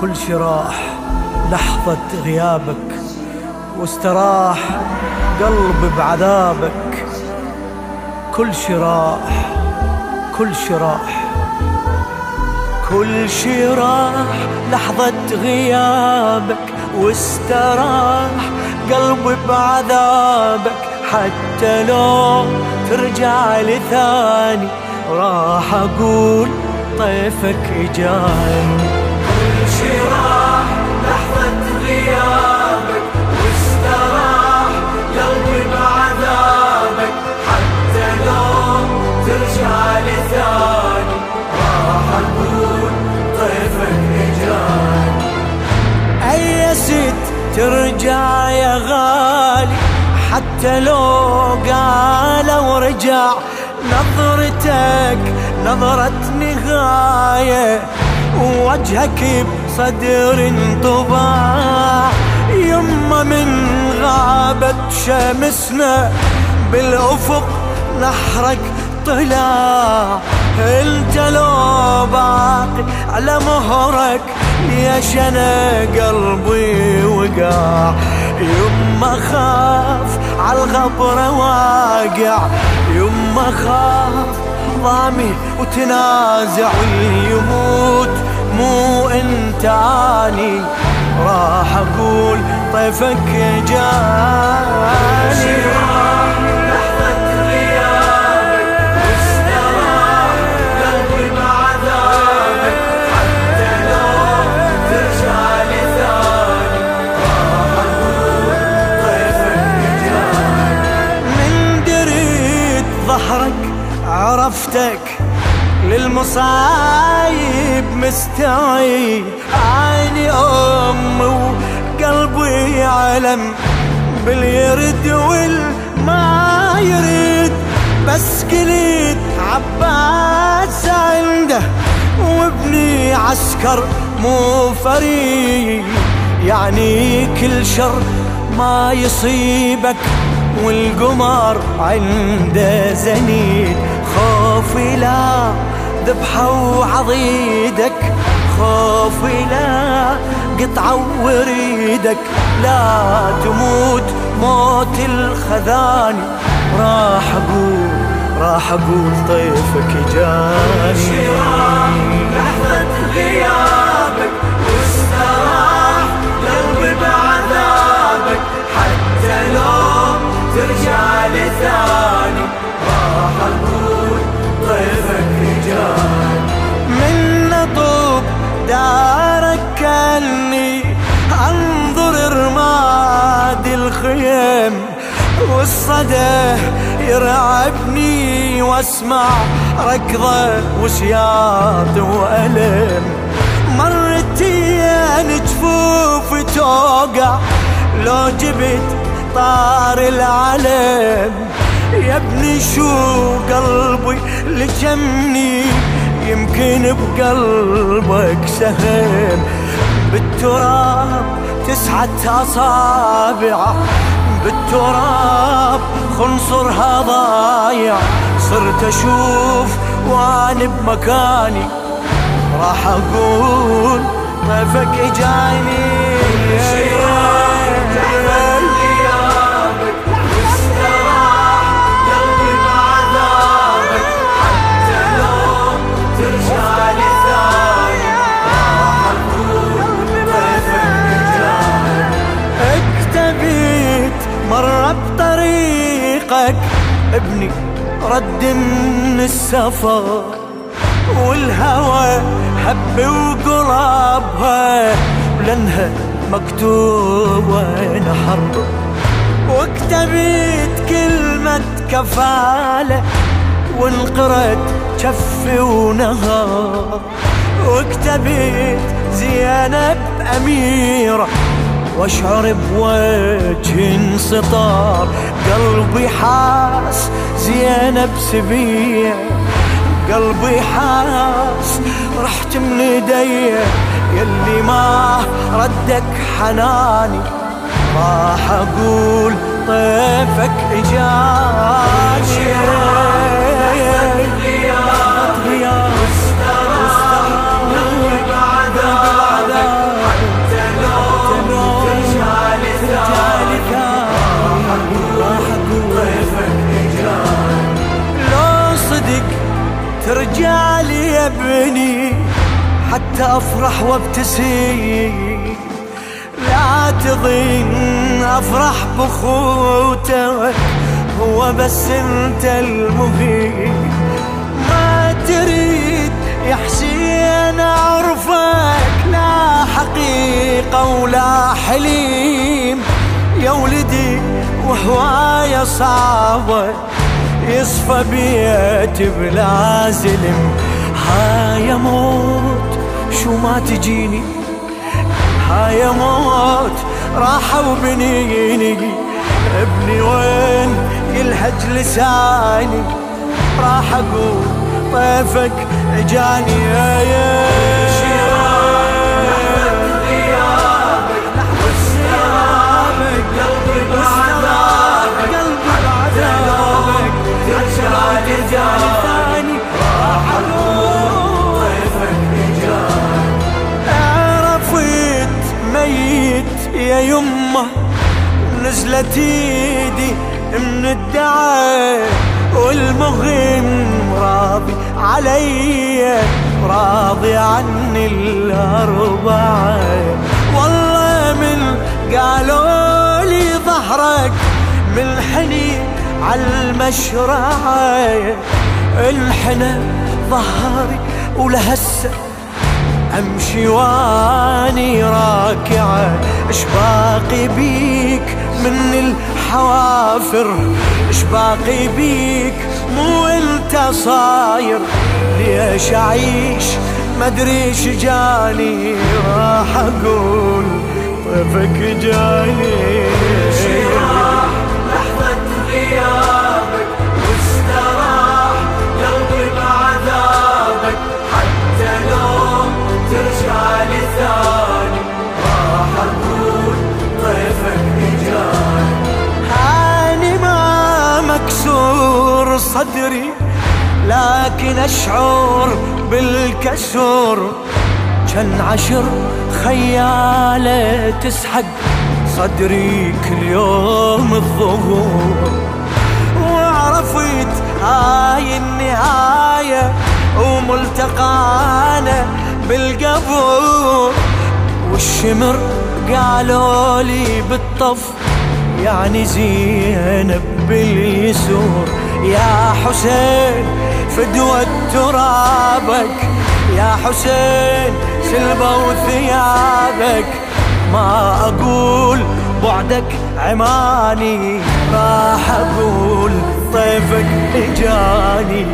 كل شي راح لحظة غيابك واستراح قلبي بعذابك. كل شي راح كل شي راح كل شي راح لحظة غيابك واستراح قلبي بعذابك. حتى لو ترجع لثاني راح أقول طيفك إجاني. لو قال ورجع نظرتك نظرة نهاية ووجهك بصدر انطباع. يما من غابت شمسنا بالأفق نحرك طلع. انت لو باقي على مهرك ليش أنا قلبي وقع يما خاف عالغبرة واقع يما خاف ضامي وتنازع يموت مو انت اني راح أقول طيفك جاني. للمصايب مستعيد عيني أم وقلبي علم باليرد والما يريد. بس قليت عباس عنده وابني عسكر مو فريد. يعني كل شر ما يصيبك والقمر عنده زنيد. خوفي لا ذبحة وعضيدك. خوفي لا قطعة وريدك. لا تموت موت الخذاني راح أقول راح أقول طيفك جاني. والصدى يرعبني واسمع ركضة وسياط وألم. مرتين جفوف توقع لو جبت طار العلم. يا ابني شو قلبي لجمني؟ يمكن بقلبك سهم. بالتراب تسعة أصابع. بالتراب خنصرها ضايع صرت أشوف وأنا بمكاني راح أقول طيفك إجاني مرة بطريقك ابني رد من السفر والهوى هب وقرابها لأنها مكتوبة نحر. واكتبيت كلمة كفالة وانقرت كفي ونهار. واكتبيت زينب أميرة واشعر بوجه انسطار قلبي حاس زينب سبية. قلبي حاس رحت من ايدي يلي ما ردك حناني. راح أقول طيفك إجاني. حتى أفرح وابتسم. لا تظن أفرح بخوتك هو بس أنت المهم. ما تريد يا حسين أعرفك لا حقيقة ولا حليم. يا ولدي وهواية صعبة يصفى بيت بلا زلم. هاي موت شو ما تجيني؟ هاي موت راحوا بنيني ابني وين؟ يلهج لساني راح أقول طيفك اجاني يا يا يمه نزلت ايدي من الدعاء والمهم راضي علي راضي عني الأربعة. والله من قالوا لي ظهرك من حني على المشرعة. الحنى ظهري ولهسه أمشي وأني راكعه اش باقي بيك من الحوافر؟ اش باقي بيك مو انت صاير؟ ليش أعيش؟ إيش جاني راح أقول طيفك جاني. اشعر بالكسر كان عشر خيالة تسحق صدري كل يوم الظهور. وعرفت هاي النهاية وملتقانا بالقبور والشمر قالوا لي بالطف يعني زينب باليسور. يا حسين فدوة ترابك يا حسين سلبوا ثيابك ما أقول بعدك عماني راح أقول طيفك إجاني.